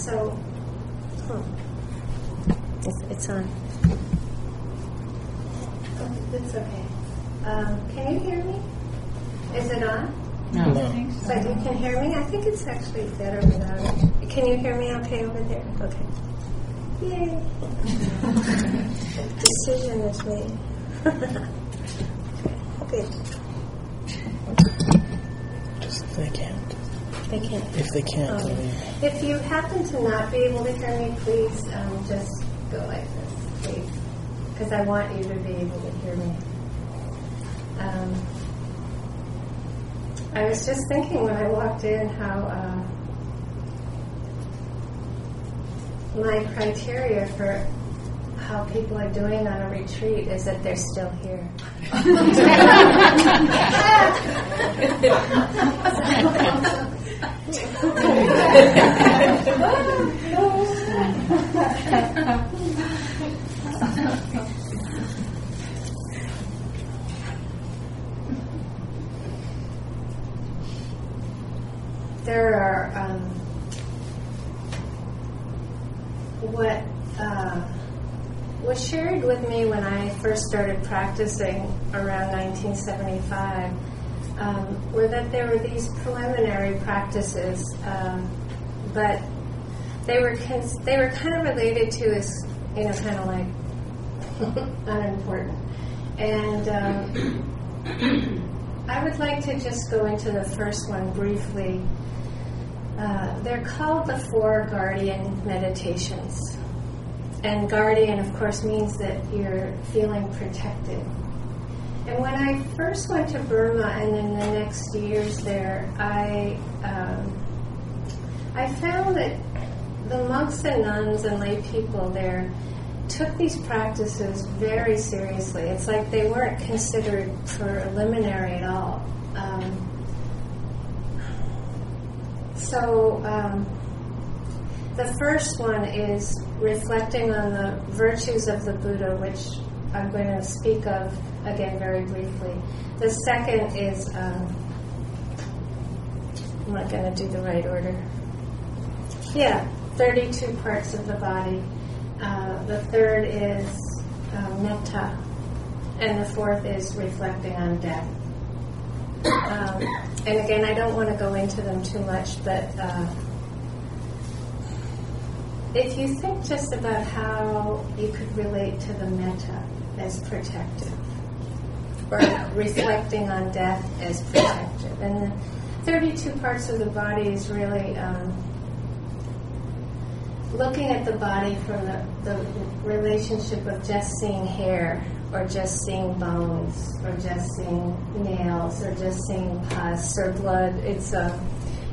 So, huh. it's, it's on. Oh, it's okay. Um, can you hear me? Is it on? No. But you can hear me? I think it's actually better without it. Can you hear me okay over there? Okay. Yay. Decision is made. Good. Just they can't. They can't. If they can't, Okay. then If you happen to not be able to hear me, please um, just go like this, please. Because I want you to be able to hear me. Um, I was just thinking when I walked in how uh, my criteria for how people are doing on a retreat is that they're still here. there are um, what uh, was shared with me when I first started practicing around 1975 um, were that there were these preliminary practices, um, but they were cons- they were kind of related to as you know kind of like unimportant, and. Um, I would like to just go into the first one briefly. Uh, they're called the Four Guardian Meditations. And guardian, of course, means that you're feeling protected. And when I first went to Burma and in the next years there, I, um, I found that the monks and nuns and lay people there took these practices very seriously. It's like they weren't considered preliminary at all. Um, so, um, the first one is reflecting on the virtues of the Buddha, which I'm going to speak of again very briefly. The second is, um, I'm not going to do the right order. Yeah, 32 parts of the body. Uh, the third is uh, metta, and the fourth is reflecting on death. Um, and again, I don't want to go into them too much, but uh, if you think just about how you could relate to the metta as protective, reflecting on death as protective, and the 32 parts of the body is really. Um, looking at the body from the, the relationship of just seeing hair or just seeing bones or just seeing nails or just seeing pus or blood it's uh,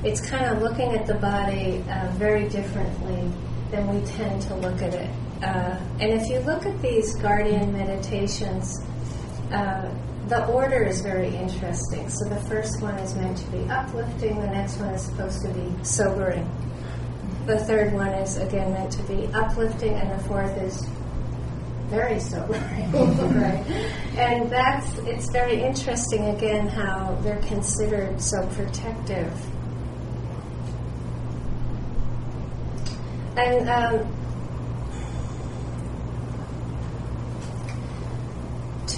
it's kind of looking at the body uh, very differently than we tend to look at it uh, and if you look at these guardian meditations uh, the order is very interesting so the first one is meant to be uplifting the next one is supposed to be sobering the third one is again meant to be uplifting, and the fourth is very sobering, right? And that's it's very interesting again how they're considered so protective. And um,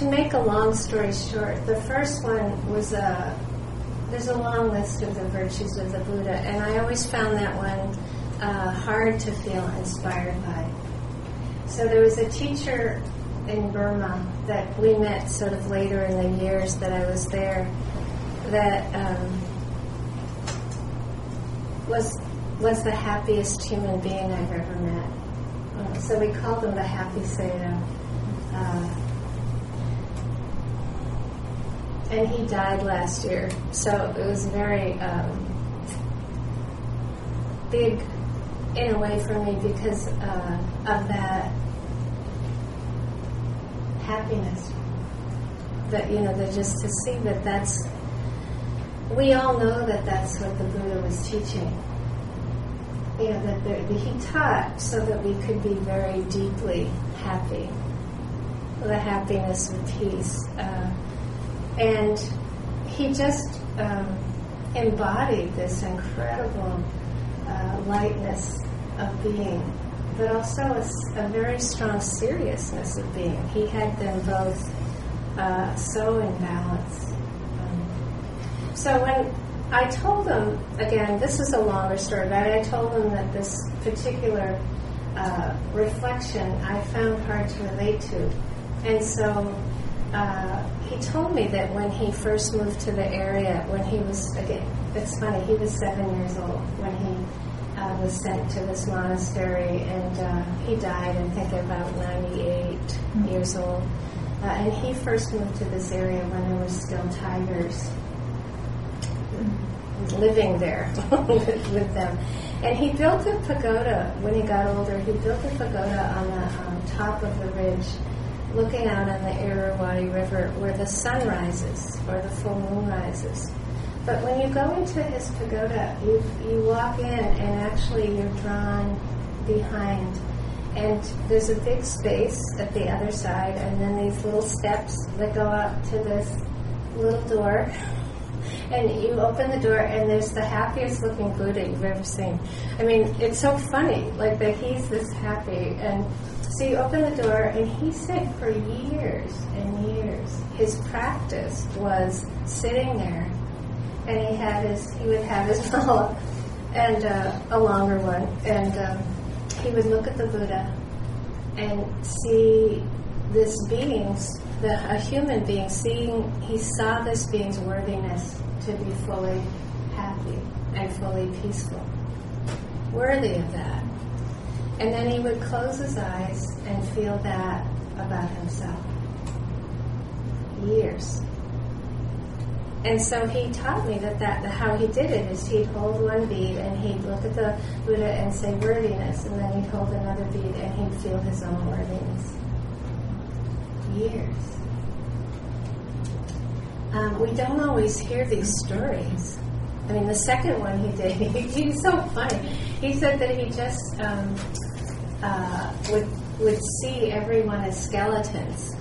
to make a long story short, the first one was a there's a long list of the virtues of the Buddha, and I always found that one uh, hard to feel inspired by. So there was a teacher in Burma that we met sort of later in the years that I was there that um, was was the happiest human being I've ever met. Uh, so we called him the Happy Sayadaw. Uh, and he died last year, so it was very um, big in a way for me because uh, of that happiness. That you know, that just to see that that's. We all know that that's what the Buddha was teaching. You know that that he taught so that we could be very deeply happy, the happiness and peace, uh, and he just um, embodied this incredible uh, lightness of being, but also a, a very strong seriousness of being. He had them both uh, so in balance. Um, so when I told him, again, this is a longer story, but I told him that this particular uh, reflection I found hard to relate to. And so uh, he told me that when he first moved to the area, when he was, again, it's funny, he was seven years old when he uh, was sent to this monastery, and uh, he died, I think, about 98 mm-hmm. years old. Uh, and he first moved to this area when there were still tigers living there with, with, them. And he built a pagoda when he got older. He built a pagoda on the um, top of the ridge looking out on the Irrawaddy River where the sun rises or the full moon rises. But when you go into his pagoda, you, you walk in and actually you're drawn behind. And there's a big space at the other side, and then these little steps that go up to this little door. And you open the door, and there's the happiest looking Buddha you've ever seen. I mean, it's so funny, like that he's this happy, and so you open the door, and he said for years and years, his practice was sitting there, and he had his, he would have his mala, and uh, a longer one, and um, he would look at the Buddha and see this being's, the, a human being, seeing, he saw this being's worthiness to be fully happy and fully peaceful, worthy of that. And then he would close his eyes and feel that about himself. Years. And so he taught me that, that how he did it is he'd hold one bead and he'd look at the Buddha and say worthiness, and then he'd hold another bead and he'd feel his own worthiness. Years. Um, we don't always hear these stories. I mean, the second one he did, he, he's so funny. He said that he just um, uh, would would see everyone as skeletons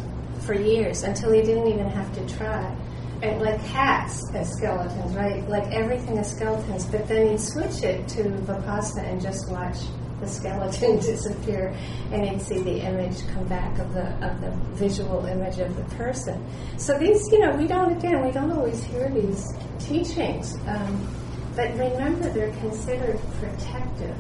for years until he didn't even have to try. And like cats as skeletons, right? Like everything as skeletons. But then he'd switch it to Vipassana and just watch the skeleton disappear, and he'd see the image come back of the of the visual image of the person. So these, you know, we don't again, we don't always hear these teachings, um, but remember they're considered protective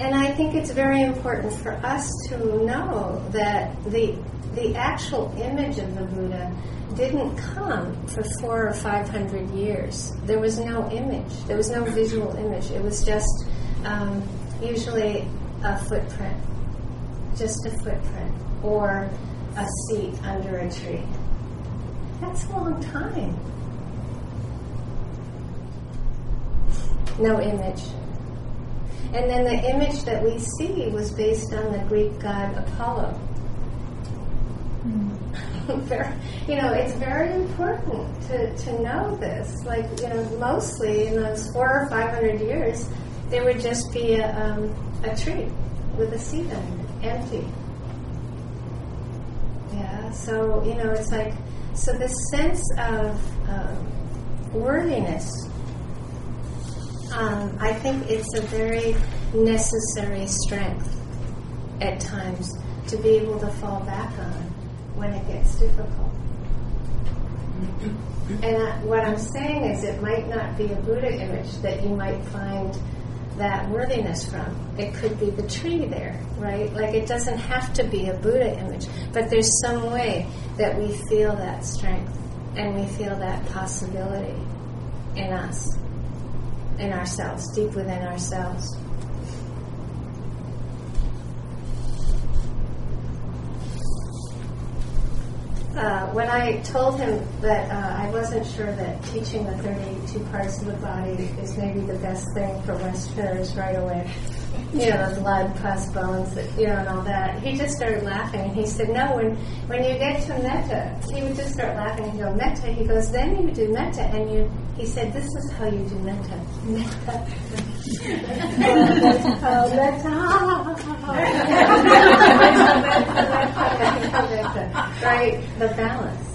And I think it's very important for us to know that the the actual image of the Buddha didn't come for four or five hundred years. There was no image. There was no visual image. It was just um, usually a footprint, just a footprint, or a seat under a tree. That's a long time. No image. And then the image that we see was based on the Greek god Apollo. Mm. very, you know, it's very important to, to know this. Like, you know, mostly in those four or five hundred years, there would just be a, um, a tree with a seed under it, empty. Yeah, so, you know, it's like, so this sense of um, worthiness um, I think it's a very necessary strength at times to be able to fall back on when it gets difficult. And I, what I'm saying is, it might not be a Buddha image that you might find that worthiness from. It could be the tree there, right? Like it doesn't have to be a Buddha image, but there's some way that we feel that strength and we feel that possibility in us in ourselves, deep within ourselves. Uh, when I told him that uh, I wasn't sure that teaching the 32 parts of the body is maybe the best thing for Westerners right away, you know, the blood, pus, bones, you know, and all that. He just started laughing, and he said, "No, when when you get to metta, he would just start laughing and go metta. He goes, then you do metta, and you." He said, "This is how you do metta." Metta. oh, metta. right? The balance.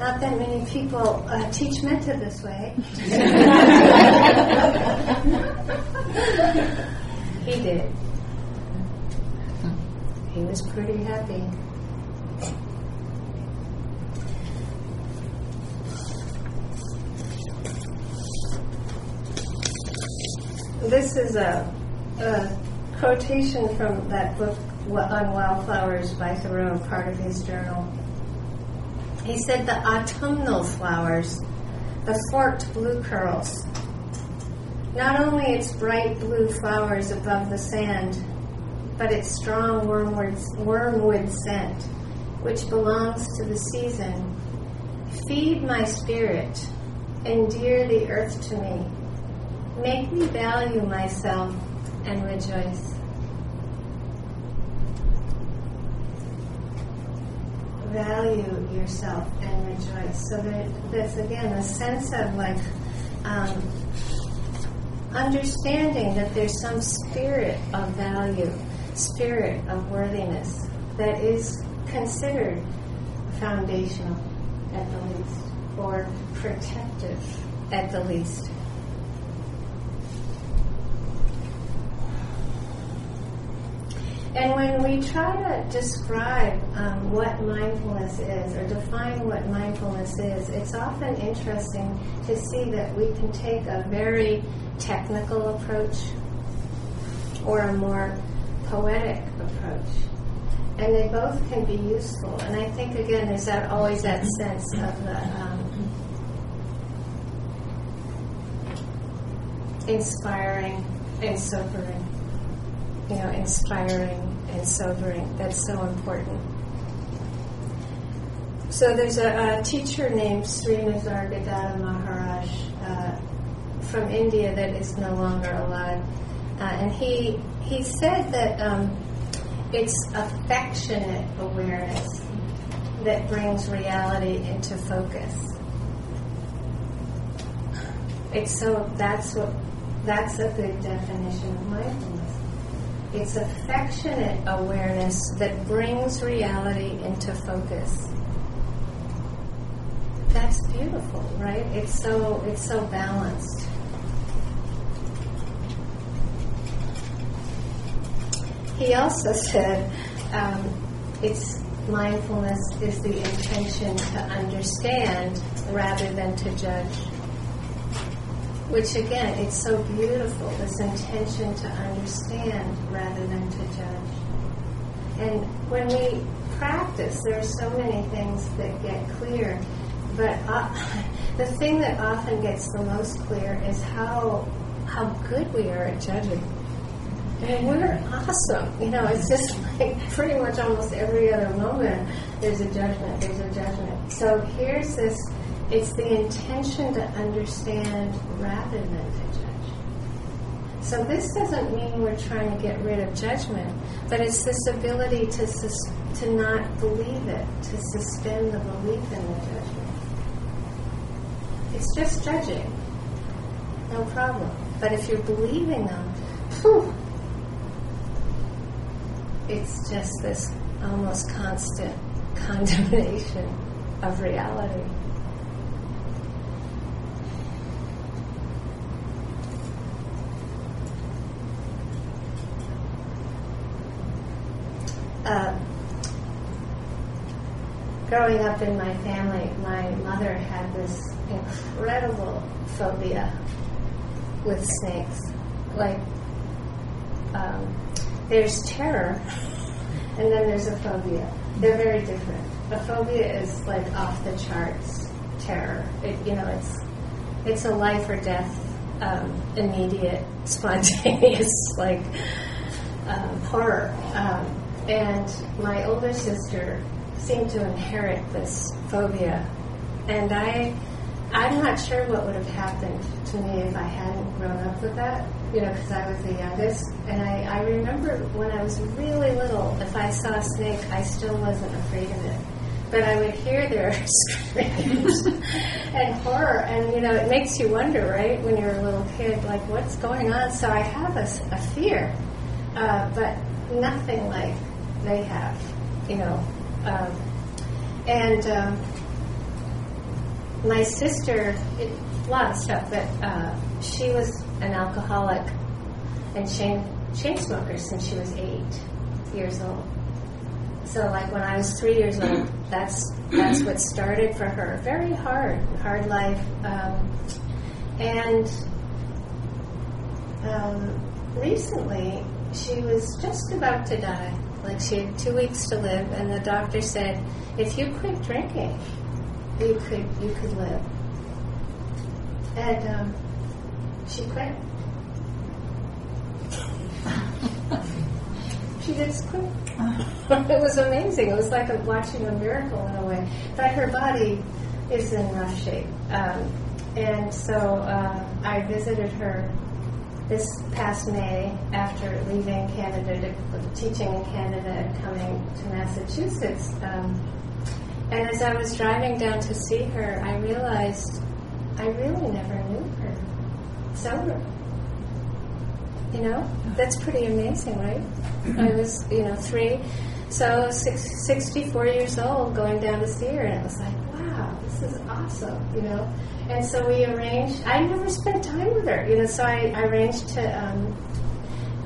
Not that many people uh, teach metta this way. he did. Was pretty happy. This is a, a quotation from that book on wildflowers by Thoreau, part of his journal. He said, The autumnal flowers, the forked blue curls, not only its bright blue flowers above the sand, but its strong wormwood, wormwood scent, which belongs to the season, feed my spirit, endear the earth to me Make me value myself and rejoice. Value yourself and rejoice. So there's again a sense of like um, understanding that there's some spirit of value, spirit of worthiness that is considered foundational at the least, or protective at the least. And when we try to describe um, what mindfulness is or define what mindfulness is, it's often interesting to see that we can take a very technical approach or a more poetic approach. And they both can be useful. And I think, again, there's that always that sense of the um, inspiring and sobering you know, inspiring and sobering. That's so important. So there's a, a teacher named Sri Nisargadatta Maharaj uh, from India that is no longer alive, uh, and he he said that um, it's affectionate awareness that brings reality into focus. It's so that's what that's a good definition of mindfulness. It's affectionate awareness that brings reality into focus. That's beautiful, right? It's so it's so balanced. He also said um, it's mindfulness is the intention to understand rather than to judge which again, it's so beautiful, this intention to understand rather than to judge. And when we practice, there are so many things that get clear, but uh, the thing that often gets the most clear is how how good we are at judging. Mean, we're awesome. You know, it's just like pretty much almost every other moment there's a judgment, there's a judgment. So here's this it's the intention to understand rather than to judge. So this doesn't mean we're trying to get rid of judgment, but it's this ability to sus- to not believe it, to suspend the belief in the judgment. It's just judging, no problem. But if you're believing them, whew, it's just this almost constant condemnation of reality. uh, growing up in my family, my mother had this incredible phobia with snakes. Like, um, there's terror, and then there's a phobia. They're very different. A phobia is like off the charts terror. It, you know, it's it's a life or death, um, immediate, spontaneous, like um, horror. Um, and my older sister seemed to inherit this phobia. And I, I'm not sure what would have happened to me if I hadn't grown up with that, you know, because I was the youngest. And I, I remember when I was really little, if I saw a snake, I still wasn't afraid of it. But I would hear their screams and horror, and you know, it makes you wonder, right, when you're a little kid, like, what's going on? So I have a, a fear, uh, but nothing like they have, you know. Um, and um, my sister, it, a lot of stuff, but uh, she was an alcoholic and chain, chain smoker since she was eight years old. So, like when I was three years old, that's that's what started for her. Very hard, hard life, um, and um, recently she was just about to die. Like she had two weeks to live, and the doctor said, "If you quit drinking, you could you could live." And um, she quit. she just quit. it was amazing. It was like a, watching a miracle in a way. But her body is in rough shape. Um, and so uh, I visited her this past May after leaving Canada, to, teaching in Canada and coming to Massachusetts. Um, and as I was driving down to see her, I realized I really never sober. You know, that's pretty amazing, right? I was, you know, three, so six, 64 years old going down to see her, and it was like, wow, this is awesome, you know? And so we arranged, I never spent time with her, you know, so I, I arranged to um,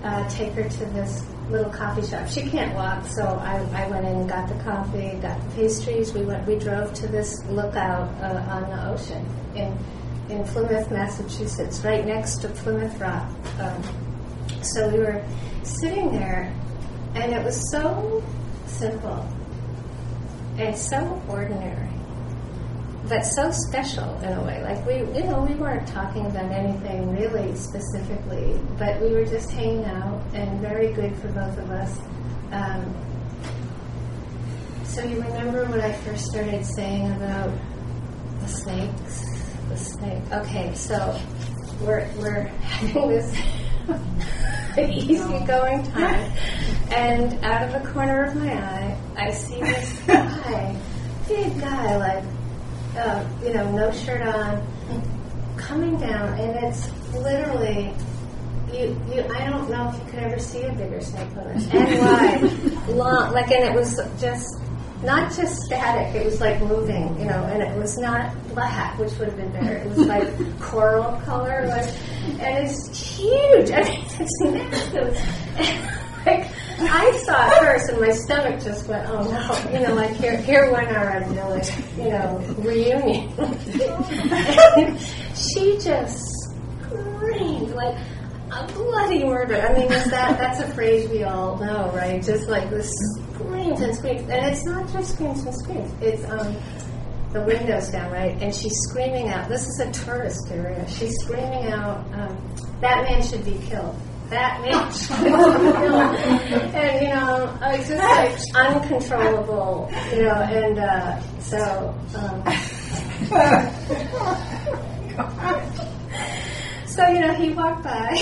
uh, take her to this little coffee shop. She can't walk, so I, I went in and got the coffee, got the pastries. We went, we drove to this lookout uh, on the ocean in in Plymouth, Massachusetts, right next to Plymouth Rock. Um, so we were sitting there, and it was so simple and so ordinary, but so special in a way. Like we, you know, we weren't talking about anything really specifically, but we were just hanging out, and very good for both of us. Um, so you remember what I first started saying about the snakes? The snake. Okay, so we're we're having this easygoing time, and out of the corner of my eye, I see this guy, big guy, like uh, you know, no shirt on, coming down, and it's literally. You, you, I don't know if you could ever see a bigger snake than this. And wide, long, like, and it was just not just static, it was like moving, you know, and it was not black, which would have been better. It was like coral color, like, and it's huge. I mean, it's massive. like, I saw it first, and my stomach just went, "Oh no!" You know, like here, here went our idyllic, you know, reunion. she just screamed like a bloody murder. I mean, is that that's a phrase we all know, right? Just like this screams and screams, and it's not just screams and screams. It's um, the windows down, right? And she's screaming out. This is a tourist area. She's screaming out, um, "That man should be killed." That man should be killed. and you know, it's just like uncontrollable, you know. And uh, so. Um, so you know, he walked by,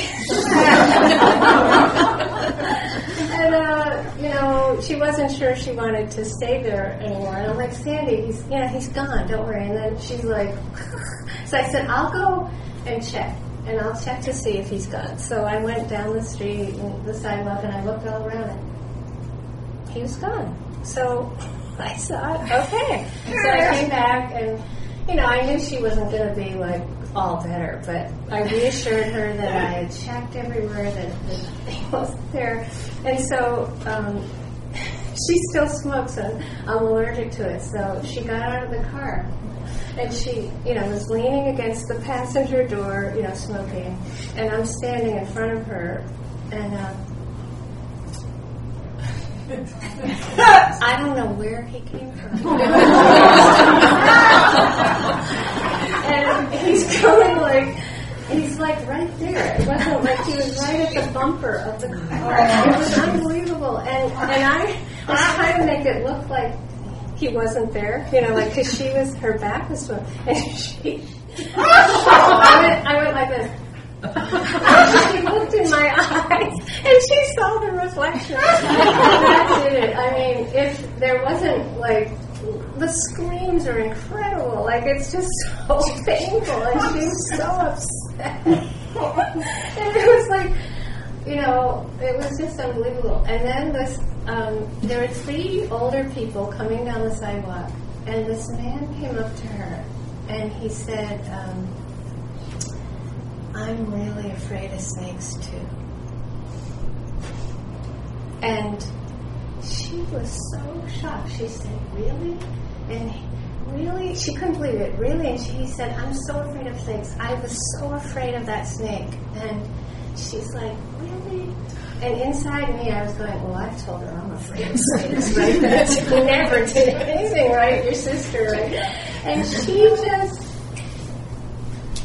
and uh, you know, she wasn't sure she wanted to stay there anymore. And I'm like, Sandy, he's you know, he's gone. Don't worry. And then she's like, so I said, I'll go and check, and I'll check to see if he's gone. So I went down the street and the sidewalk, and I looked all around, and he was gone. So I thought, okay. So I came back, and you know, I knew she wasn't going to be like all better, but I reassured her that I had checked everywhere, that, he wasn't there. And so um, she still smokes, and I'm allergic to it. So she got out of the car. And she, you know, was leaning against the passenger door, you know, smoking. And I'm standing in front of her, and uh, I don't know where he came from. he's going like he's like right there. It wasn't like he was right at the bumper of the car. It was unbelievable. And and I was trying to make it look like he wasn't there, you know, like because she was her back was to him, and she. I went, I went like this. she looked in my eyes and she saw the reflection. that did it. I mean, if there wasn't like the screams are incredible. Like it's just so painful, and she was so upset. and it was like, you know, it was just unbelievable. And then this, um, there were three older people coming down the sidewalk, and this man came up to her, and he said, um, "I'm really afraid of snakes too." And she was so shocked. She said, "Really?" And really, she couldn't believe it. Really, and she, said, "I'm so afraid of snakes. I was so afraid of that snake." And she's like, "Really?" And inside me, I was going, "Well, I've told her I'm afraid of snakes, right? You never did anything, right? Your sister, right?" And she just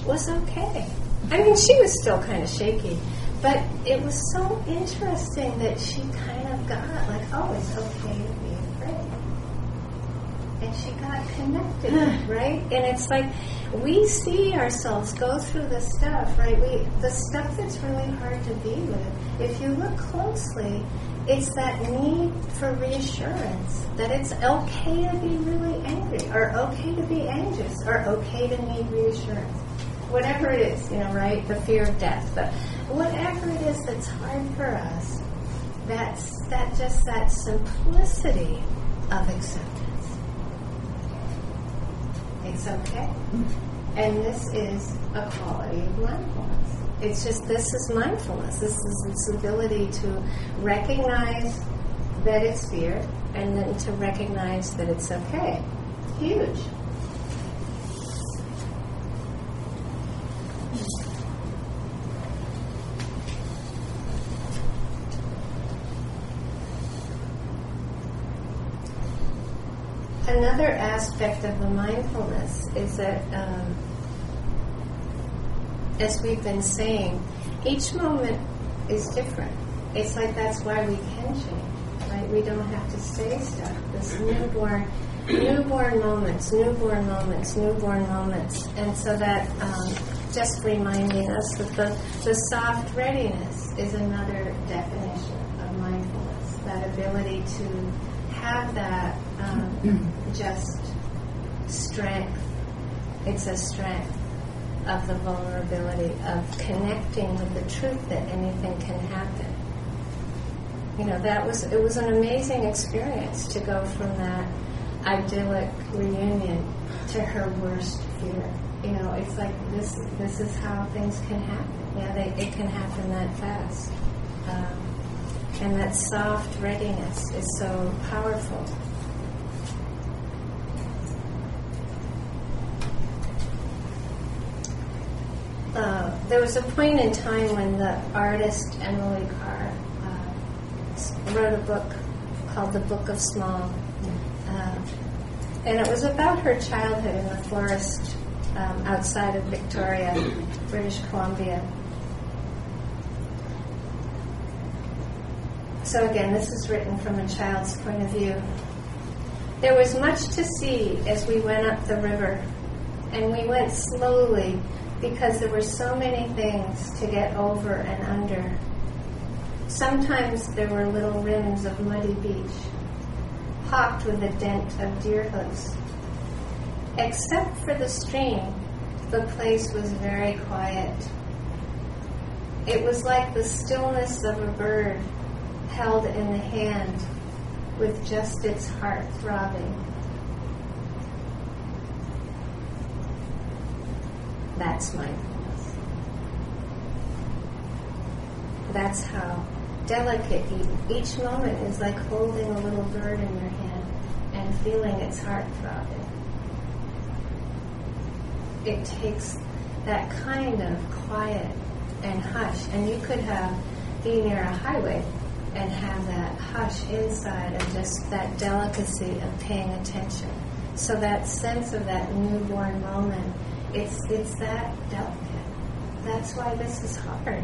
was okay. I mean, she was still kind of shaky, but it was so interesting that she kind of got like, "Oh, it's okay to be afraid." And she got connected, right? And it's like we see ourselves go through the stuff, right? We the stuff that's really hard to be with. If you look closely, it's that need for reassurance that it's okay to be really angry, or okay to be anxious, or okay to need reassurance. Whatever it is, you know, right? The fear of death, but whatever it is that's hard for us, that's that just that simplicity of acceptance. It's okay. And this is a quality of mindfulness. It's just this is mindfulness. This is its ability to recognize that it's fear and then to recognize that it's okay. Huge. Another aspect of the mindfulness is that, um, as we've been saying, each moment is different. It's like that's why we can change, right? We don't have to stay stuck. This newborn, newborn moments, newborn moments, newborn moments, and so that um, just reminding us that the the soft readiness is another definition of mindfulness. That ability to have that um, just strength. It's a strength of the vulnerability of connecting with the truth that anything can happen. You know, that was it was an amazing experience to go from that idyllic reunion to her worst fear. You know, it's like this this is how things can happen. Yeah, they, it can happen that fast. Um, and that soft readiness is so powerful. Uh, there was a point in time when the artist Emily Carr uh, wrote a book called The Book of Small. Uh, and it was about her childhood in the forest um, outside of Victoria, British Columbia. So again, this is written from a child's point of view. There was much to see as we went up the river, and we went slowly because there were so many things to get over and under. Sometimes there were little rims of muddy beach, pocked with a dent of deer hooves. Except for the stream, the place was very quiet. It was like the stillness of a bird held in the hand with just its heart throbbing. That's mindfulness. That's how delicate each moment is like holding a little bird in your hand and feeling its heart throbbing. It takes that kind of quiet and hush, and you could have be near a highway and have that hush inside and just that delicacy of paying attention. So that sense of that newborn moment, it's it's that delicate. That's why this is hard.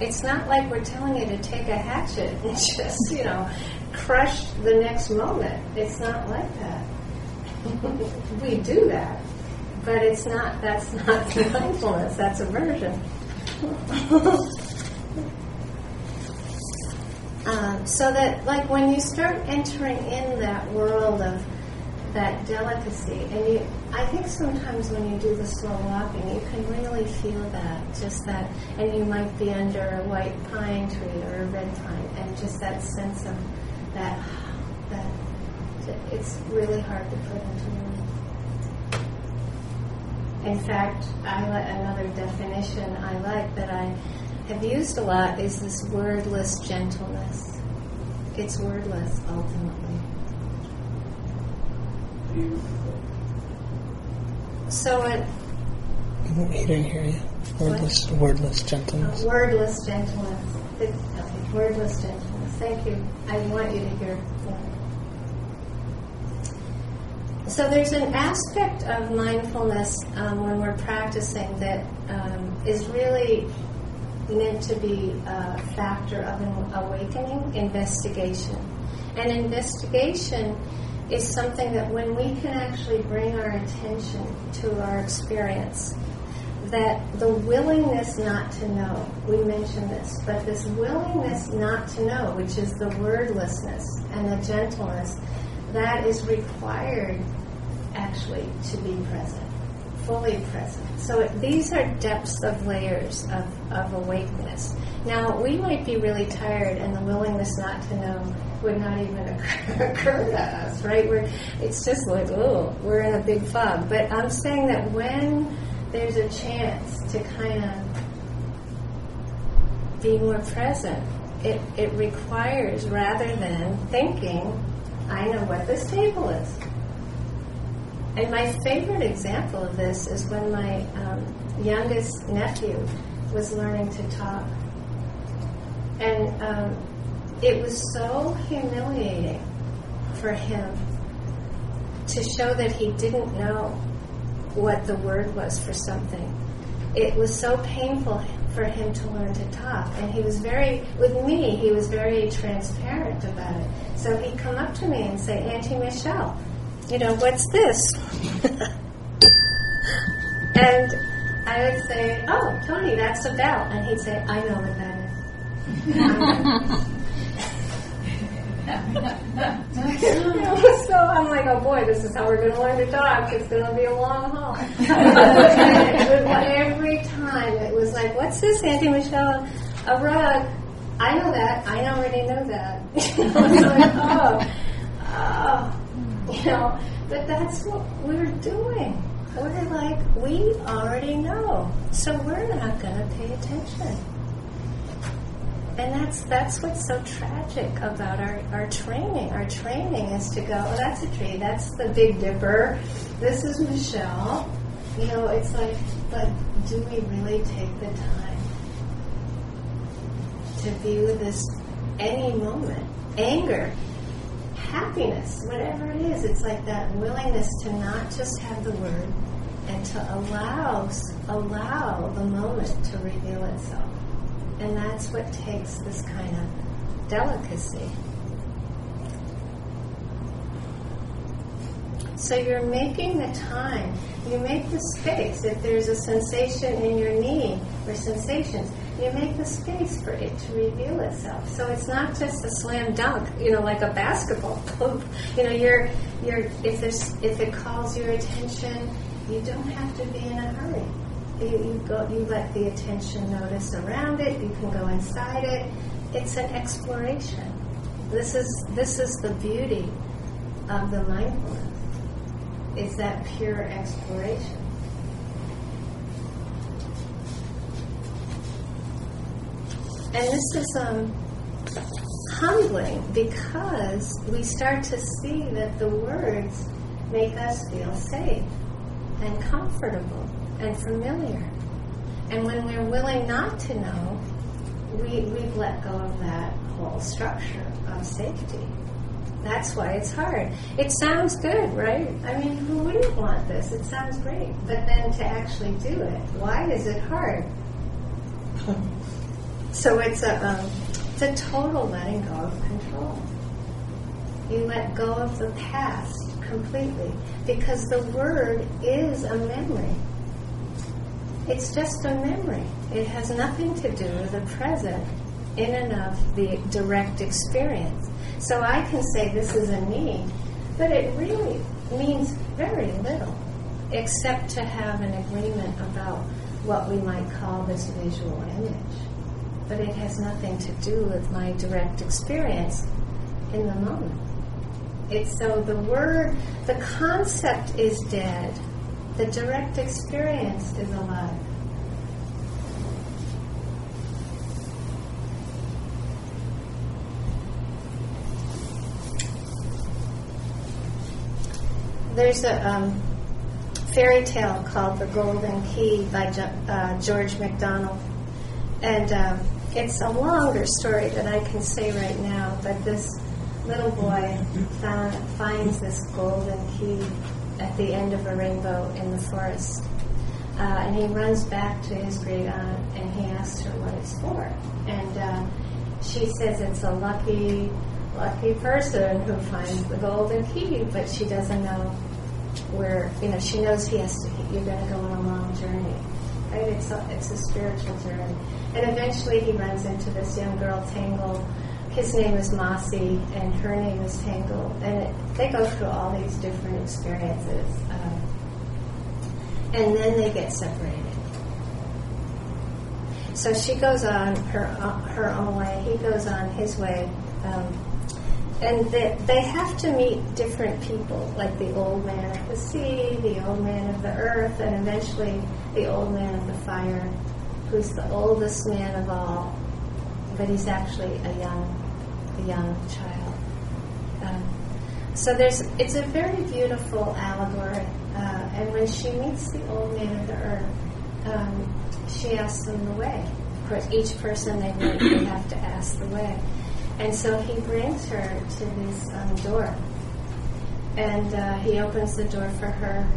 It's not like we're telling you to take a hatchet and just, you know, crush the next moment. It's not like that. we do that. But it's not that's not mindfulness, that's aversion. Um, so that, like, when you start entering in that world of that delicacy. And you, I think sometimes when you do the slow walking, you can really feel that, just that, and you might be under a white pine tree or a red pine, and just that sense of that, that it's really hard to put into words. In fact, I like another definition I like that I have used a lot is this wordless gentleness. It's wordless ultimately. So it. He didn't hear you. Wordless, wordless gentleness. Uh, wordless gentleness. It, okay, wordless gentleness. Thank you. I want you to hear. So there's an aspect of mindfulness um, when we're practicing that um, is really meant to be a factor of an awakening, investigation. And investigation is something that when we can actually bring our attention to our experience, that the willingness not to know, we mentioned this, but this willingness not to know, which is the wordlessness and the gentleness, that is required actually to be present, fully present. So these are depths of layers of, of awakeness. Now, we might be really tired, and the willingness not to know would not even occur, to us, right? We're, it's just like, oh, we're in a big fog. But I'm saying that when there's a chance to kind of be more present, it, it requires, rather than thinking, I know what this table is. And my favorite example of this is when my um, youngest nephew was learning to talk. And um, it was so humiliating for him to show that he didn't know what the word was for something. It was so painful for him to learn to talk. And he was very, with me, he was very transparent about it. So he'd come up to me and say, Auntie Michele, you know, what's this? and I would say, oh, Tony, that's a bell. And he'd say, I know what that is. so I'm like, oh boy, this is how we're going to learn to talk. It's going to be a long haul. every time it was like, what's this, Auntie Michele? A rug. I know that. I already know that. like, oh, oh, you know. But that's what we're doing. We're like, we already know, so we're not going to pay attention. And that's that's what's so tragic about our, our training. Our training is to go, oh, that's a tree, that's the Big Dipper, this is Michele. You know, it's like, but do we really take the time to view this any moment? Anger, happiness, whatever it is, it's like that willingness to not just have the word and to allow allow the moment to reveal itself. And that's what takes this kind of delicacy. So you're making the time, you make the space. If there's a sensation in your knee or sensations, you make the space for it to reveal itself. So it's not just a slam dunk, you know, like a basketball. You know, you're you're if there's if it calls your attention, you don't have to be in a hurry. You, you go, you let the attention notice around it. You can go inside it. It's an exploration. This is this is the beauty of the mindfulness. It's that pure exploration. And this is um, humbling because we start to see that the words make us feel safe and comfortable and familiar. And when we're willing not to know, we, we've let go of that whole structure of safety. That's why it's hard. It sounds good, right? I mean, who wouldn't want this? It sounds great. But then to actually do it, why is it hard? so it's a, um, it's a total letting go of control. You let go of the past completely because the word is a memory. It's just a memory. It has nothing to do with the present in and of the direct experience. So I can say this is a need, but it really means very little, except to have an agreement about what we might call this visual image. But it has nothing to do with my direct experience in the moment. It's so the word, the concept is dead. The direct experience is alive. There's a um, fairy tale called The Golden Key by uh, George MacDonald. And um, it's a longer story than I can say right now, but this little boy found, finds this golden key at the end of a rainbow in the forest. Uh, and he runs back to his great aunt and he asks her what it's for. And uh, she says it's a lucky, lucky person who finds the golden key, but she doesn't know where, you know, she knows he has to, you're going to go on a long journey. Right? It's a, it's a spiritual journey. And eventually he runs into this young girl, Tangle. His name is Mossy, and her name is Tangle. And it, they go through all these different experiences. Um, and then they get separated. So she goes on her her own way. He goes on his way. Um, and they, they have to meet different people, like the old man of the sea, the old man of the earth, and eventually the old man of the fire, who's the oldest man of all, but he's actually a young, a young child. Um, so there's, it's a very beautiful allegory. Uh, and when she meets the old man of the earth, um, she asks them the way. Of course, each person they meet, they have to ask the way. And so he brings her to this um, door. And uh, he opens the door for her.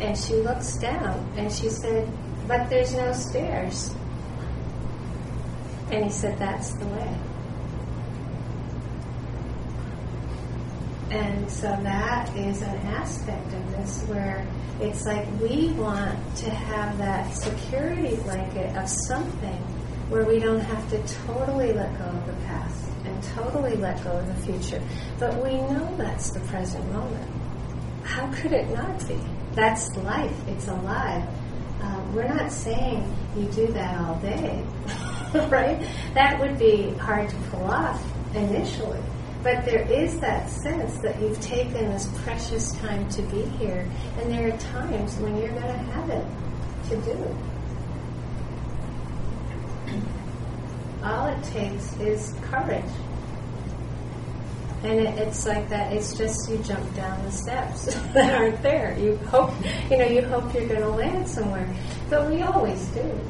And she looks down. And she said, But there's no stairs. And he said, That's the way. And so that is an aspect of this where it's like we want to have that security blanket of something where we don't have to totally let go of the past and totally let go of the future. But we know that's the present moment. How could it not be? That's life. It's alive. Um, we're not saying you do that all day, right? That would be hard to pull off initially. But there is that sense that you've taken this precious time to be here, and there are times when you're going to have it to do. all it takes is courage. And it, it's like that. It's just you jump down the steps that aren't there. You hope, you know, you hope you're going to land somewhere, but we always do.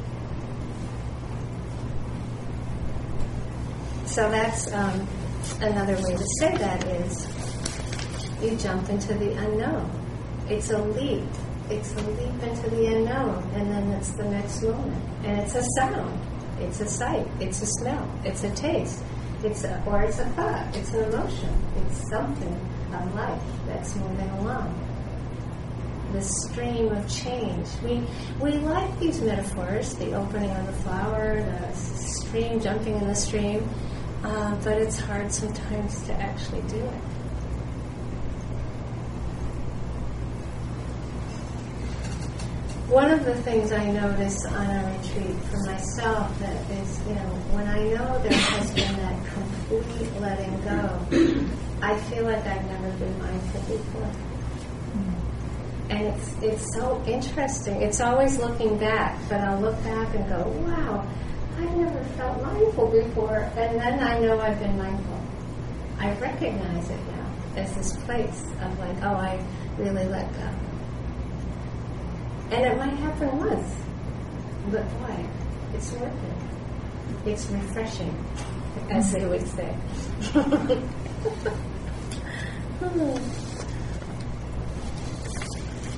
So that's um, another way to say that is you jump into the unknown. It's a leap. It's a leap into the unknown, and then it's the next moment, and it's a sound it's a sight, it's a smell, it's a taste, it's a, or it's a thought, it's an emotion, it's something of life that's moving along. The stream of change. We we like these metaphors, the opening of the flower, the stream jumping in the stream, uh, but it's hard sometimes to actually do it. one of the things I notice on a retreat for myself that is, you know, when I know there has been that complete letting go, I feel like I've never been mindful before. And it's it's so interesting. It's always looking back, but I'll look back and go, wow, never felt mindful before. And then I know I've been mindful. I recognize it now as this place of like, oh, I really let go. And it might happen once, but boy, it's worth it. It's refreshing, as they would say.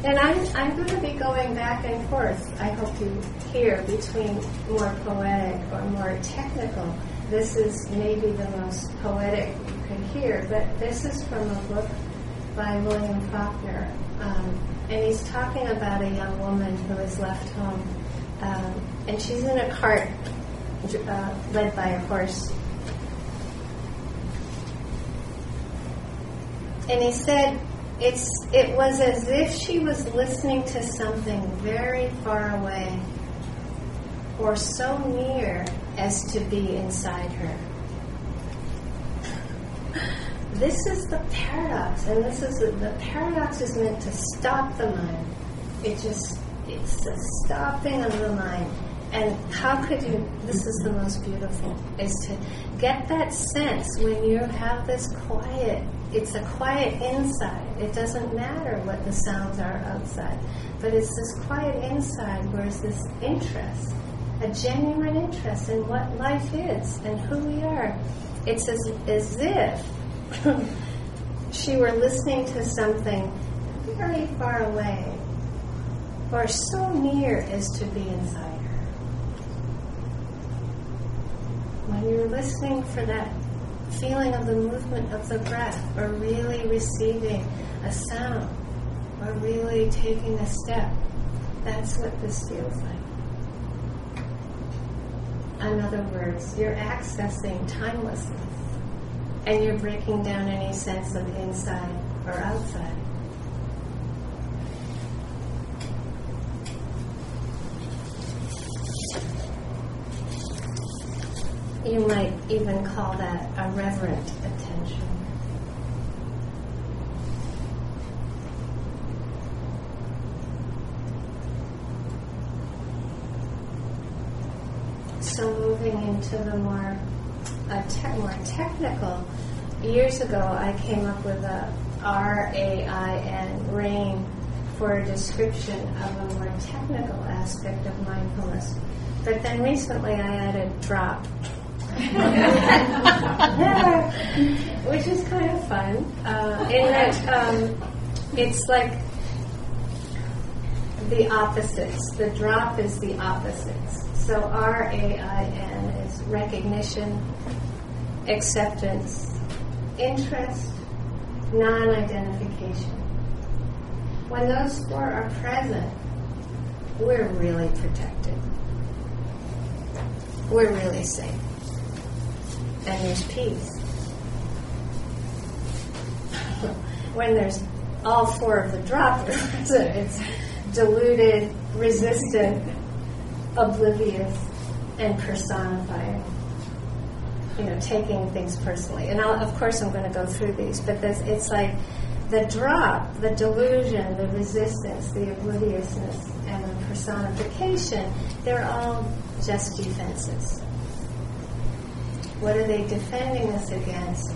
and I'm, I'm going to be going back and forth, I hope you hear, between more poetic or more technical. This is maybe the most poetic you can hear, but this is from a book by William Faulkner. Um, and he's talking about a young woman who is left home, um, and she's in a cart uh, led by a horse. And he said, it's it was as if she was listening to something very far away or so near as to be inside her. This is the paradox, and this is the paradox is meant to stop the mind. It just it's the stopping of the mind. And how could you? This is the most beautiful is to get that sense when you have this quiet. It's a quiet inside. It doesn't matter what the sounds are outside, but it's this quiet inside where it's this interest, a genuine interest in what life is and who we are. It's as, as if she were listening to something very far away or so near as to be inside her. When you're listening for that feeling of the movement of the breath or really receiving a sound or really taking a step, that's what this feels like. In other words, you're accessing timelessness and you're breaking down any sense of inside or outside. You might even call that a reverent attention. So moving into the more a te- more technical. Years ago, I came up with a R A I N rain for a description of a more technical aspect of mindfulness. But then recently, I added drop. Which is kind of fun. Uh, in that um, it's like the opposites. The drop is the opposites. So R A I N is recognition, acceptance, interest, non identification. When those four are present, we're really protected. We're really safe. And there's peace. when there's all four of the drop it's deluded, resistant, oblivious, and personifying you know, taking things personally. And I'll, of course, I'm going to go through these, but this, it's like the drop, the delusion, the resistance, the obliviousness, and the personification, they're all just defenses. What are they defending us against?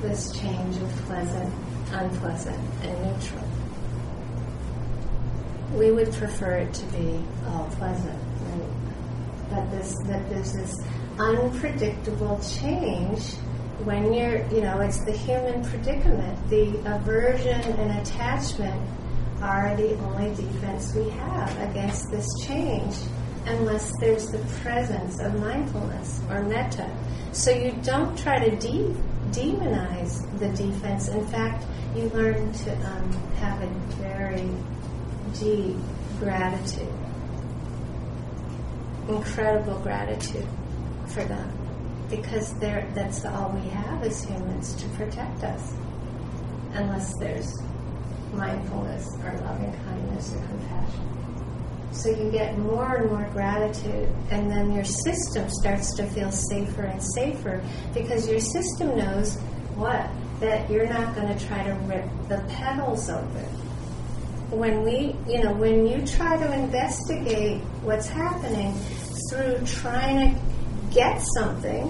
This change of pleasant, unpleasant, and neutral. We would prefer it to be all pleasant, right? But this, that there's this unpredictable change when you're, you know, it's the human predicament. The aversion and attachment are the only defense we have against this change unless there's the presence of mindfulness or metta. So you don't try to de- demonize the defense. In fact, you learn to um, have a very deep gratitude, incredible gratitude for them because that's all we have as humans to protect us unless there's mindfulness or loving kindness or compassion. So you get more and more gratitude, and then your system starts to feel safer and safer because your system knows what? That you're not going to try to rip the petals open. When we, you know, when you try to investigate what's happening through trying to get something,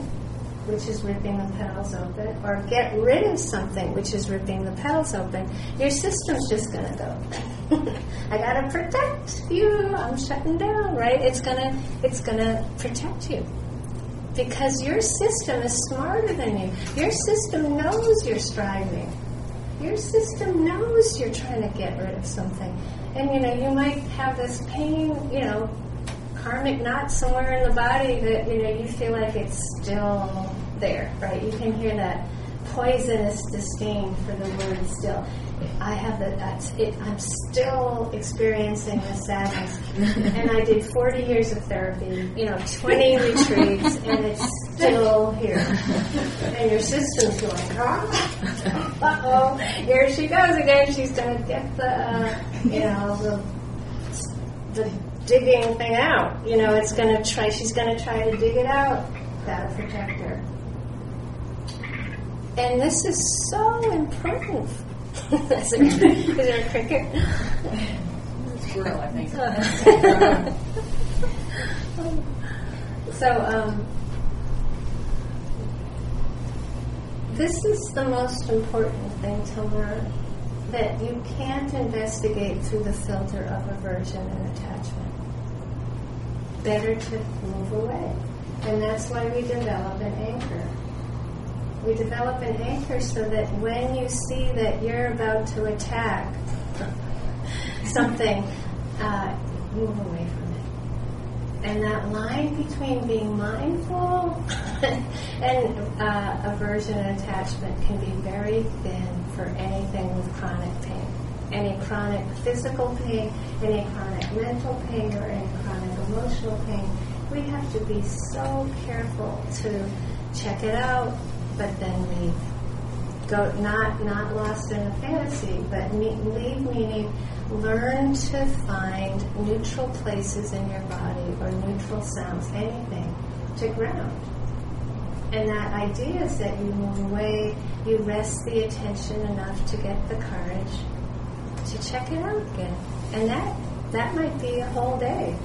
which is ripping the petals open, or get rid of something, which is ripping the petals open, your system's just going to go. I got to protect you. I'm shutting down, right? It's gonna, it's gonna protect you because your system is smarter than you. Your system knows you're striving. Your system knows you're trying to get rid of something, and you know you might have this pain, you know, karmic knot somewhere in the body that you know you feel like it's still there, right? You can hear that poisonous disdain for the word still. I have that. That's it. I'm still experiencing the sadness, and I did 40 years of therapy, you know, 20 retreats, and it's still here. and your sister's going, huh? uh-oh, here she goes again. She's going to get the, uh, you know, the, the digging thing out. You know, it's going to try, she's going to try to dig it out, that projector. And this is so important. is, there, is there a cricket? Squirrel, I think. so, um, this is the most important thing to learn that you can't investigate through the filter of aversion and attachment. Better to move away. And that's why we develop an anchor. We develop an anchor so that when you see that you're about to attack something, uh, move away from it. And that line between being mindful and uh, aversion and attachment can be very thin for anything with chronic pain. Any chronic physical pain, any chronic mental pain, or any chronic emotional pain. We have to be so careful to check it out, but then leave. Go not not lost in a fantasy, but leave meaning learn to find neutral places in your body or neutral sounds, anything, to ground. And that idea is that you move away, you rest the attention enough to get the courage to check it out again. And that that might be a whole day.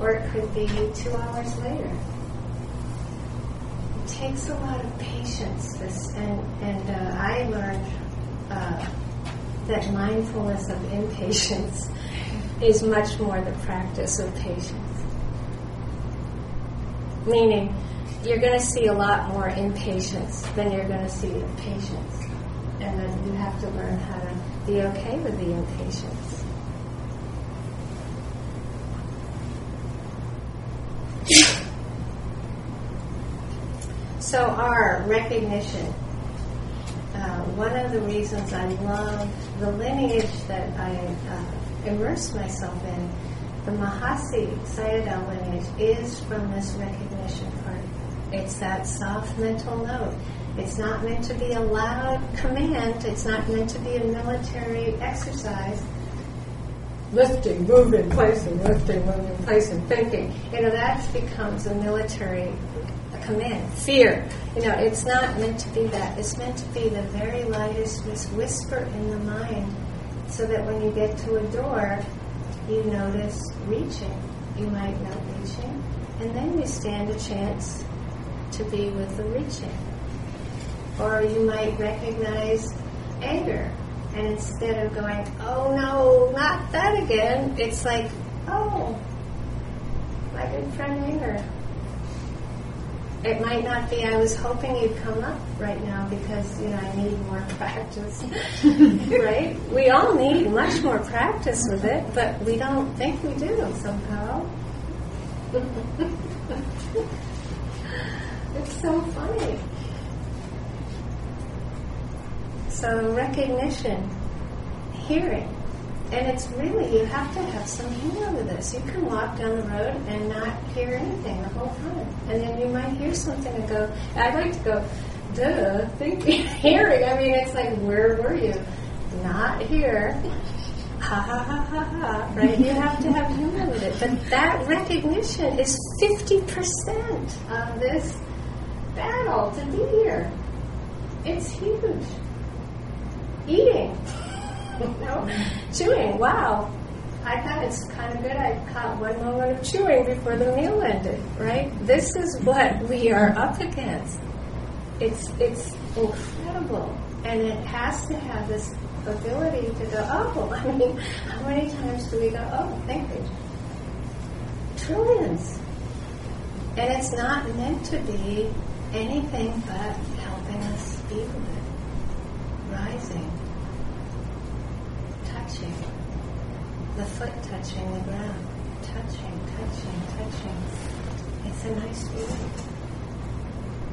Or it could be two hours later. It takes a lot of patience this and, and uh, I learned uh, that mindfulness of impatience is much more the practice of patience. Meaning, you're going to see a lot more impatience than you're going to see patience. And then you have to learn how to be okay with the impatience. So, our recognition. Uh, one of the reasons I love the lineage that I uh, immerse myself in, the Mahasi Sayadaw lineage, is from this recognition part. It's that soft mental note. It's not meant to be a loud command. It's not meant to be a military exercise. Lifting, moving, placing, lifting, moving, placing, thinking. You know, that becomes a military command. Fear. You know, it's not meant to be that. It's meant to be the very lightest whisper in the mind so that when you get to a door, you notice reaching. You might not reaching. And then you stand a chance to be with the reaching. Or you might recognize anger. And instead of going, oh no, not that again, it's like, oh, my good friend anger. It might not be, I was hoping you'd come up right now because, you know, I need more practice. right? We all need much more practice with it, but we don't think we do somehow. it's so funny. So recognition, hearing. And it's really, you have to have some humor with this. You can walk down the road and not hear anything the whole time. And then you might hear something and go, I'd like to go, duh, thinking, hearing. I mean, it's like, where were you? Not here. Ha ha ha ha ha, right? You have to have humor with it. But that recognition is 50% of this battle to be here. It's huge. Eating. No, chewing. Wow. I thought it's kind of good. I caught one moment of chewing before the meal ended. Right? This is what we are up against. It's it's incredible, and it has to have this ability to go. Oh, I mean, how many times do we go? Oh, thank you. Trillions. And it's not meant to be anything but helping us be with it, rising touching, the foot touching the ground, touching, touching, touching. It's a nice feeling.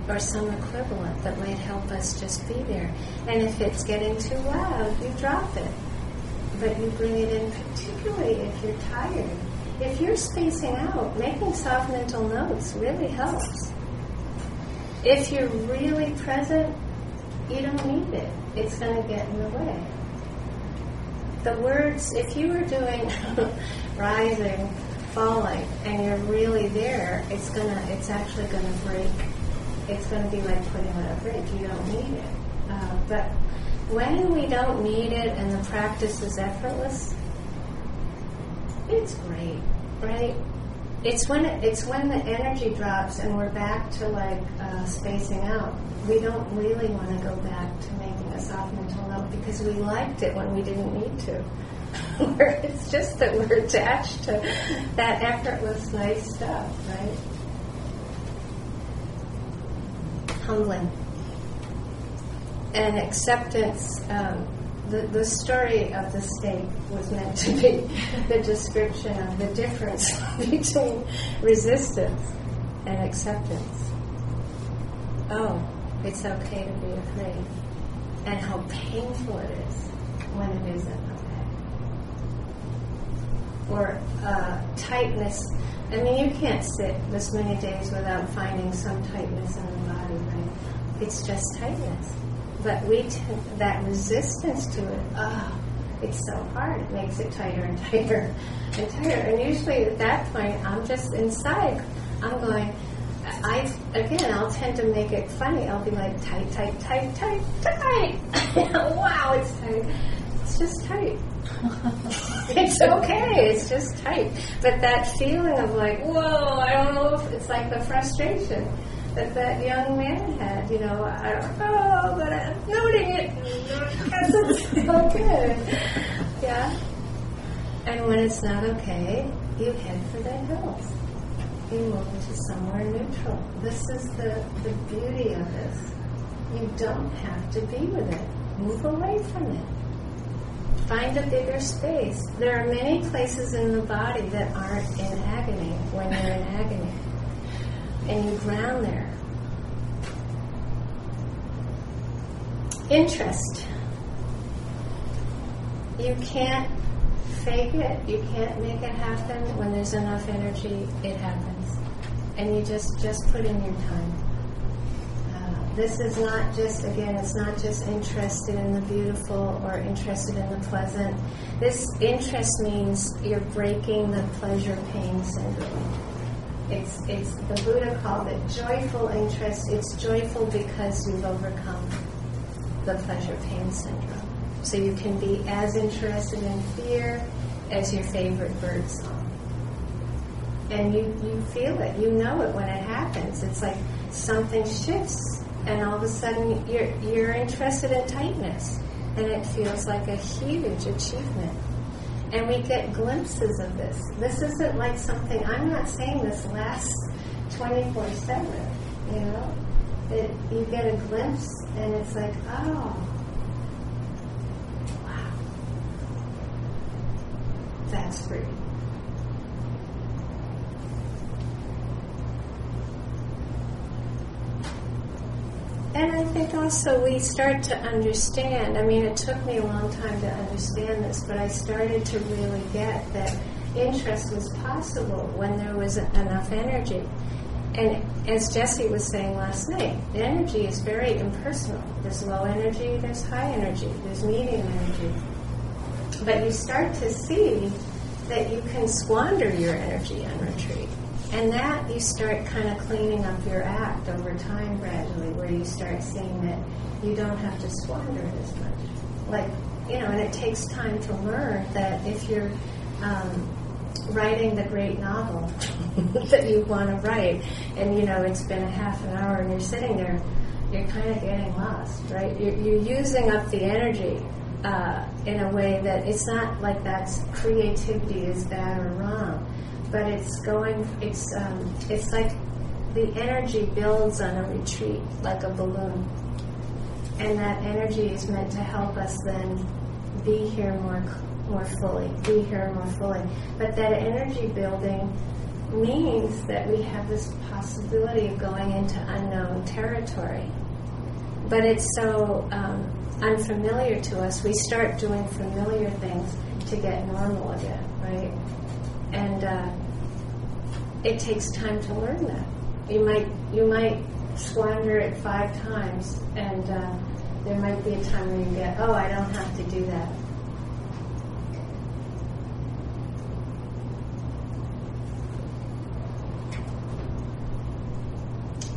Or some equivalent that might help us just be there. And if it's getting too loud, you drop it. But you bring it in, particularly if you're tired. If you're spacing out, making soft mental notes really helps. if you're really present, you don't need it. It's going to get in the way. The words, if you were doing rising, falling, and you're really there, it's gonna, it's actually to break. It's to be like putting on a bridge. You don't need it. Uh, but when we don't need it and the practice is effortless, it's great, right? It's when it, it's when the energy drops and we're back to like uh, spacing out. We don't really want to go back to making a soft mental because we liked it when we didn't need to. it's just that we're attached to that effortless, nice stuff, right? Humbling and acceptance. Um, the, the story of the state was meant to be the description of the difference between resistance and acceptance. Oh, it's okay to be afraid. And how painful it is when it isn't okay. Or uh, tightness. I mean, you can't sit this many days without finding some tightness in the body, right? It's just tightness but we that resistance to it, oh, it's so hard. It makes it tighter and tighter and tighter. And usually at that point, I'm just inside. I'm going. I again, I'll tend to make it funny. I'll be like tight, tight, tight, tight, tight. wow, it's tight. It's just tight. it's okay. It's just tight. But that feeling of like, whoa, I don't know if it's like the frustration that that young man had. You know, I don't know, but I'm noting it it's so good. Yeah. And when it's not okay, you head for the hills. You move to somewhere neutral. This is the, the beauty of this. You don't have to be with it. Move away from it. Find a bigger space. There are many places in the body that aren't in agony when you're in agony and you ground there. Interest. You can't fake it. You can't make it happen. When there's enough energy, it happens. And you just, just put in your time. Uh, this is not just, again, it's not just interested in the beautiful or interested in the pleasant. This interest means you're breaking the pleasure pain syndrome. It's, it's the Buddha called it joyful interest. It's joyful because you've overcome the pleasure pain syndrome. So you can be as interested in fear as your favorite bird song. And you, you feel it, you know it when it happens. It's like something shifts and all of a sudden you're, you're interested in tightness. And it feels like a huge achievement. And we get glimpses of this. This isn't like something, I'm not saying this lasts 24 7, you know? It, you get a glimpse and it's like, oh, wow, that's free. And I think also we start to understand. I mean, it took me a long time to understand this, but I started to really get that interest was possible when there was enough energy. And as Jesse was saying last night, the energy is very impersonal. There's low energy, there's high energy, there's medium energy. But you start to see that you can squander your energy on retreat. And that you start kind of cleaning up your act over time gradually, where you start seeing that you don't have to squander it as much. Like, you know, and it takes time to learn that if you're um, writing the great novel that you want to write, and you know, it's been a half an hour and you're sitting there, you're kind of getting lost, right? You're, you're using up the energy uh, in a way that it's not like that's creativity is bad or wrong but it's going, it's, um, it's like the energy builds on a retreat like a balloon. And that energy is meant to help us then be here more, more fully, be here more fully. But that energy building means that we have this possibility of going into unknown territory. But it's so um, unfamiliar to us. We start doing familiar things to get normal again, right? And uh, it takes time to learn that. You might you might squander it five times, and uh, there might be a time where you get, oh, I don't have to do that.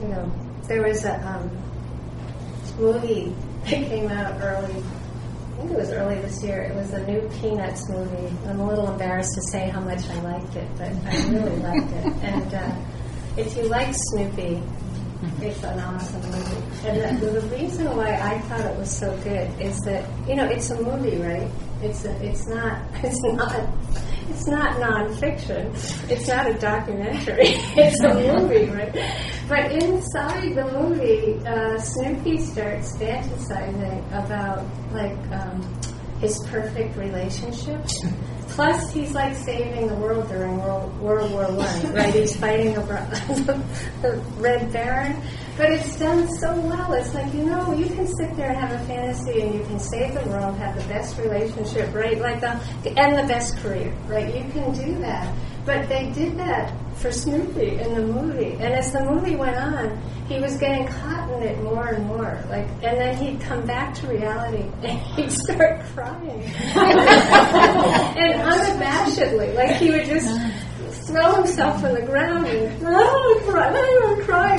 You know, there was a um, movie that came out early. I think it was early this year. It was a new Peanuts movie. I'm a little embarrassed to say how much I liked it, but I really liked it. And uh, if you like Snoopy, it's an awesome movie. And the, the reason why I thought it was so good is that you know it's a movie, right? It's a, it's not it's not it's not nonfiction. It's not a documentary. It's a movie, right? But inside the movie, uh, Snoopy starts fantasizing about like um, his perfect relationship. Plus, he's like saving the world during World, World War One, right? He's fighting a, the Red Baron, but it's done so well. It's like you know, you can sit there and have a fantasy, and you can save the world, have the best relationship, right? Like the and the best career, right? You can do that. But they did that for Snoopy in the movie, and as the movie went on, he was getting caught in it more and more. Like, and then he'd come back to reality and he'd start crying, and unabashedly, like he would just throw himself on the ground and oh, cry, oh.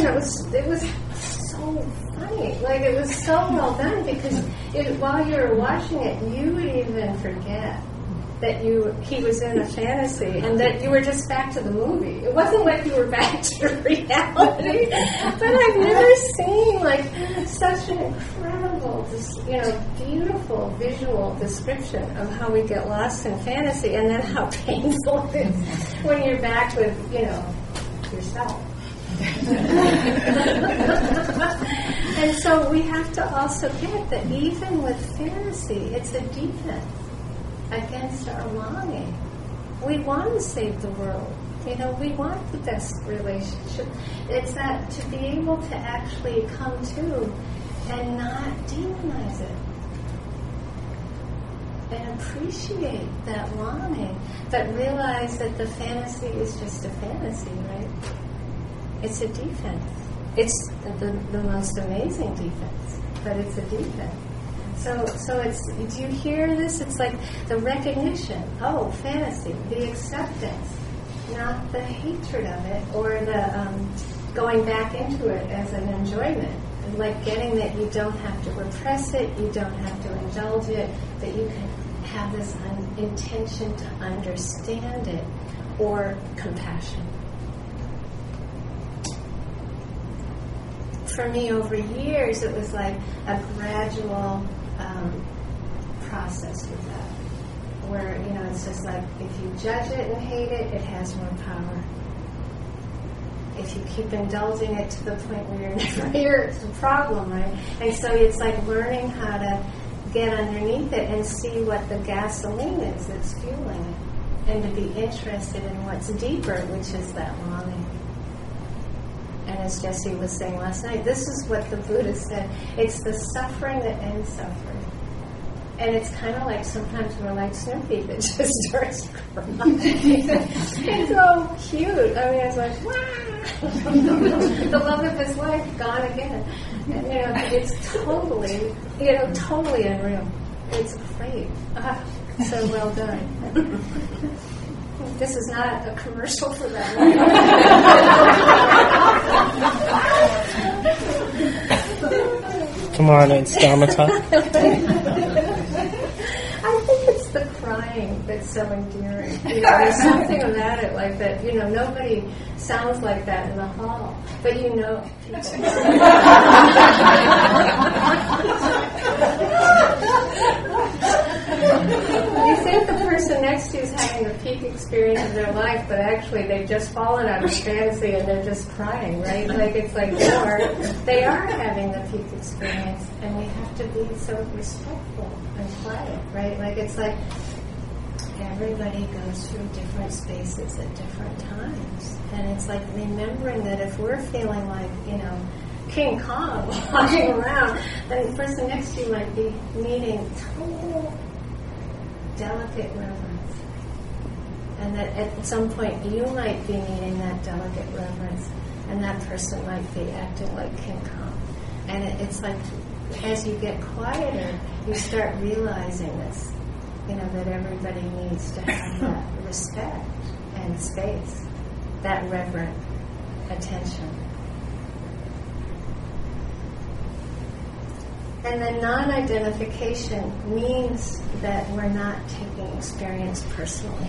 It was it was so funny. Like it was so well done because it, while you were watching it, you would even forget that you he was in a fantasy and that you were just back to the movie. It wasn't like you were back to reality. but I've never seen like such an incredible, you know, beautiful visual description of how we get lost in fantasy and then how painful it is when you're back with, you know, yourself. and so we have to also get that even with fantasy, it's a defense against our longing. We want to save the world. You know, we want the best relationship. It's that to be able to actually come to and not demonize it. And appreciate that longing, but realize that the fantasy is just a fantasy, right? It's a defense. It's the, the most amazing defense, but it's a defense. So, so it's. Do you hear this? It's like the recognition. Oh, fantasy, the acceptance, not the hatred of it or the um, going back into it as an enjoyment. Like getting that you don't have to repress it, you don't have to indulge it, that you can have this un- intention to understand it or compassion. For me, over years, it was like a gradual um, process with that. Where, you know, it's just like if you judge it and hate it, it has more power. If you keep indulging it to the point where you're never here, it's a problem, right? And so it's like learning how to get underneath it and see what the gasoline is that's fueling it. And to be interested in what's deeper, which is that longing. And as Jesse was saying last night, this is what the Buddha said. It's the suffering that ends suffering. And it's kind of like sometimes we're like Snoopy that just starts crying. it's so cute. I mean, it's like, wow! The love of his life gone again. And, you know, it's totally, you know, totally unreal. It's great. Ah, so well done. This is not a commercial for that. Come on, it's Dharma time. I think it's the so endearing. You know, there's something about it like that. You know, nobody sounds like that in the hall, but you know people. you think the person next to you is having the peak experience of their life, but actually they've just fallen out of fantasy and they're just crying, right? Like it's like they are, they are having the peak experience, and we have to be so respectful and quiet, right? Like it's like everybody goes through different spaces at different times, and it's like remembering that if we're feeling like you know. King Kong walking around, then the person next to you might be needing total delicate reverence. And that at some point you might be needing that delicate reverence. and that person might be acting like King Kong. And it, it's like as you get quieter, you start realizing this, you know, that everybody needs to have that respect and space, that reverent attention. And then non identification means that we're not taking experience personally.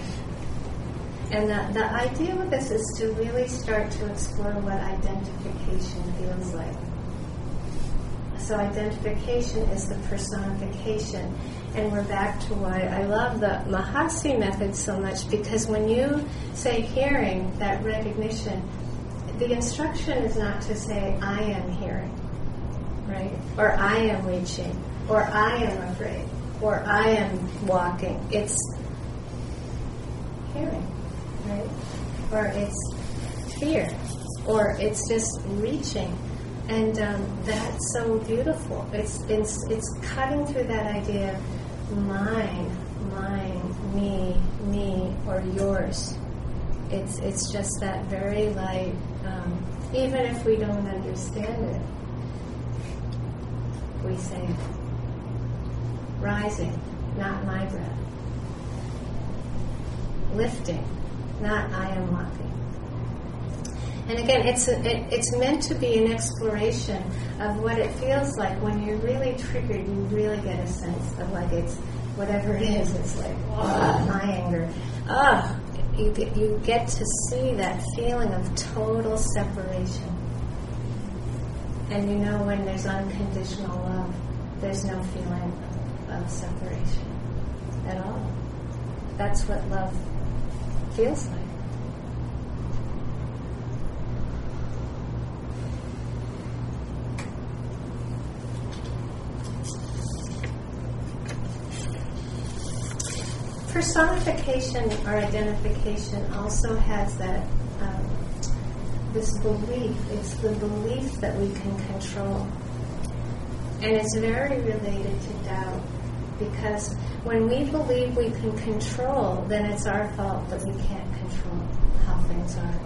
And the, the idea with this is to really start to explore what identification feels like. So, identification is the personification. And we're back to why I love the Mahasi method so much because when you say hearing, that recognition, the instruction is not to say, I am hearing right? Or I am reaching, or I am afraid, or I am walking. It's hearing, right? Or it's fear, or it's just reaching. And um, that's so beautiful. It's, it's, it's cutting through that idea mine, mine, me, me, or yours. It's, it's just that very light, um, even if we don't understand it we say, rising, not my breath. Lifting, not I am walking. And again, it's, a, it, it's meant to be an exploration of what it feels like when you're really triggered. You really get a sense of like it's whatever it is. It's like oh, my anger. Ah, oh, you get you get to see that feeling of total separation. And you know when there's unconditional love, there's no feeling of separation at all. That's what love feels like. Personification or identification also has that um, this belief. It's the belief that we can control. And it's very related to doubt because when we believe we can control, then it's our fault that we can't control how things are.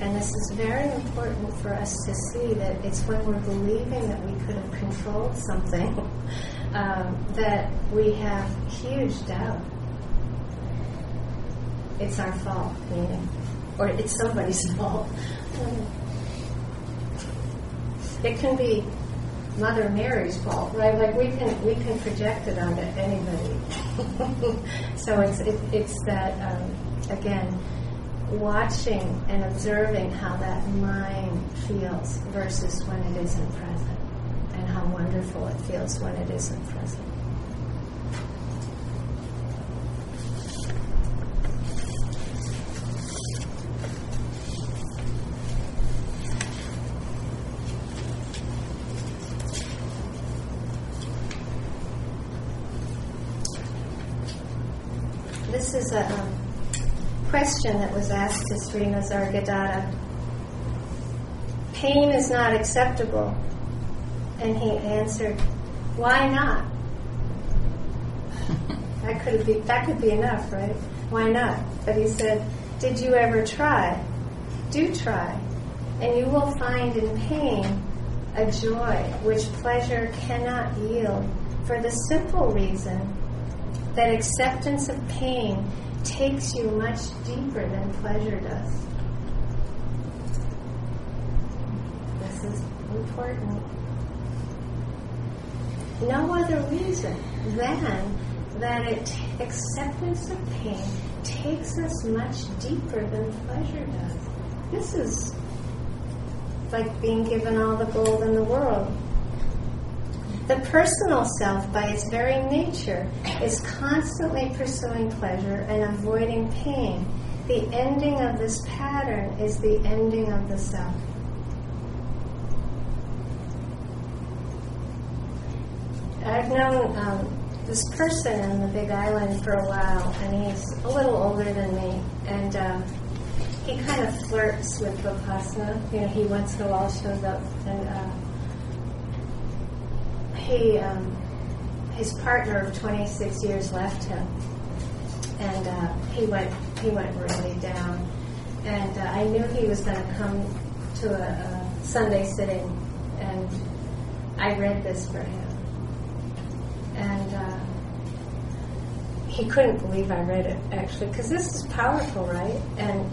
And this is very important for us to see that it's when we're believing that we could have controlled something um, that we have huge doubt. It's our fault, or it's somebody's fault. It can be Mother Mary's fault, right? Like we can we can project it onto anybody. so it's it, it's that um, again, watching and observing how that mind feels versus when it isn't present, how wonderful it feels when it isn't present. This is a um, question that was asked to Sri Nisargadatta. Pain is not acceptable. And he answered, Why not? that could be that could be enough, right? Why not? But he said, Did you ever try? Do try. And you will find in pain a joy which pleasure cannot yield for the simple reason that acceptance of pain takes you much deeper than pleasure does. This is important. No other reason than that it acceptance of pain takes us much deeper than pleasure does. This is like being given all the gold in the world the personal self, by its very nature, is constantly pursuing pleasure and avoiding pain. The ending of this pattern is the ending of the self. I've known um, this person in the Big Island for a while, and he's a little older than me, and uh, he kind of flirts with Vipassana. You know, he once in a while shows up and. Uh, he um, his partner of 26 years left him, and uh, he went he went really down. and uh, I knew he was going to come to a, a Sunday sitting, and I read this for him, and uh, he couldn't believe I read it actually because this is powerful, right? And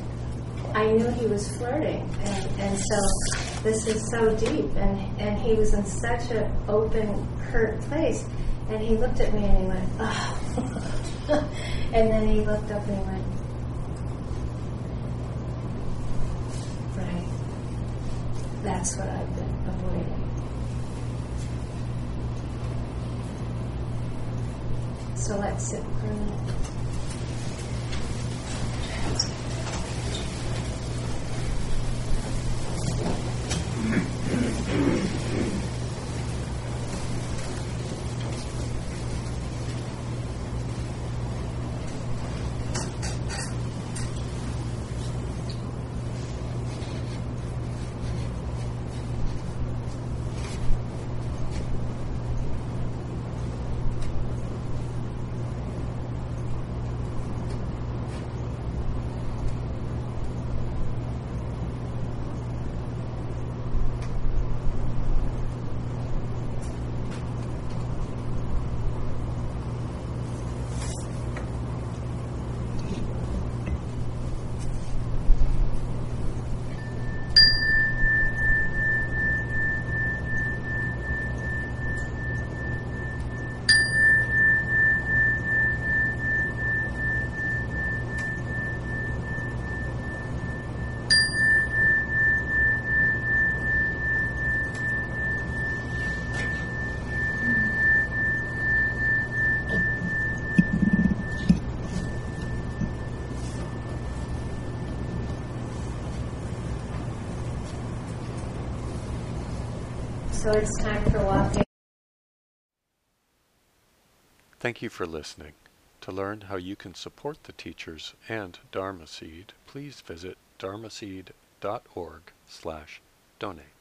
I knew he was flirting, and, and so this is so deep, and and he was in such an open, hurt place, and he looked at me and he went, oh, and then he looked up and he went, right, that's what I've been avoiding. So let's sit for a minute. So it's time for walking. Thank you for listening. To learn how you can support the teachers and Dharma Seed, please visit dharmaseed.org slash donate.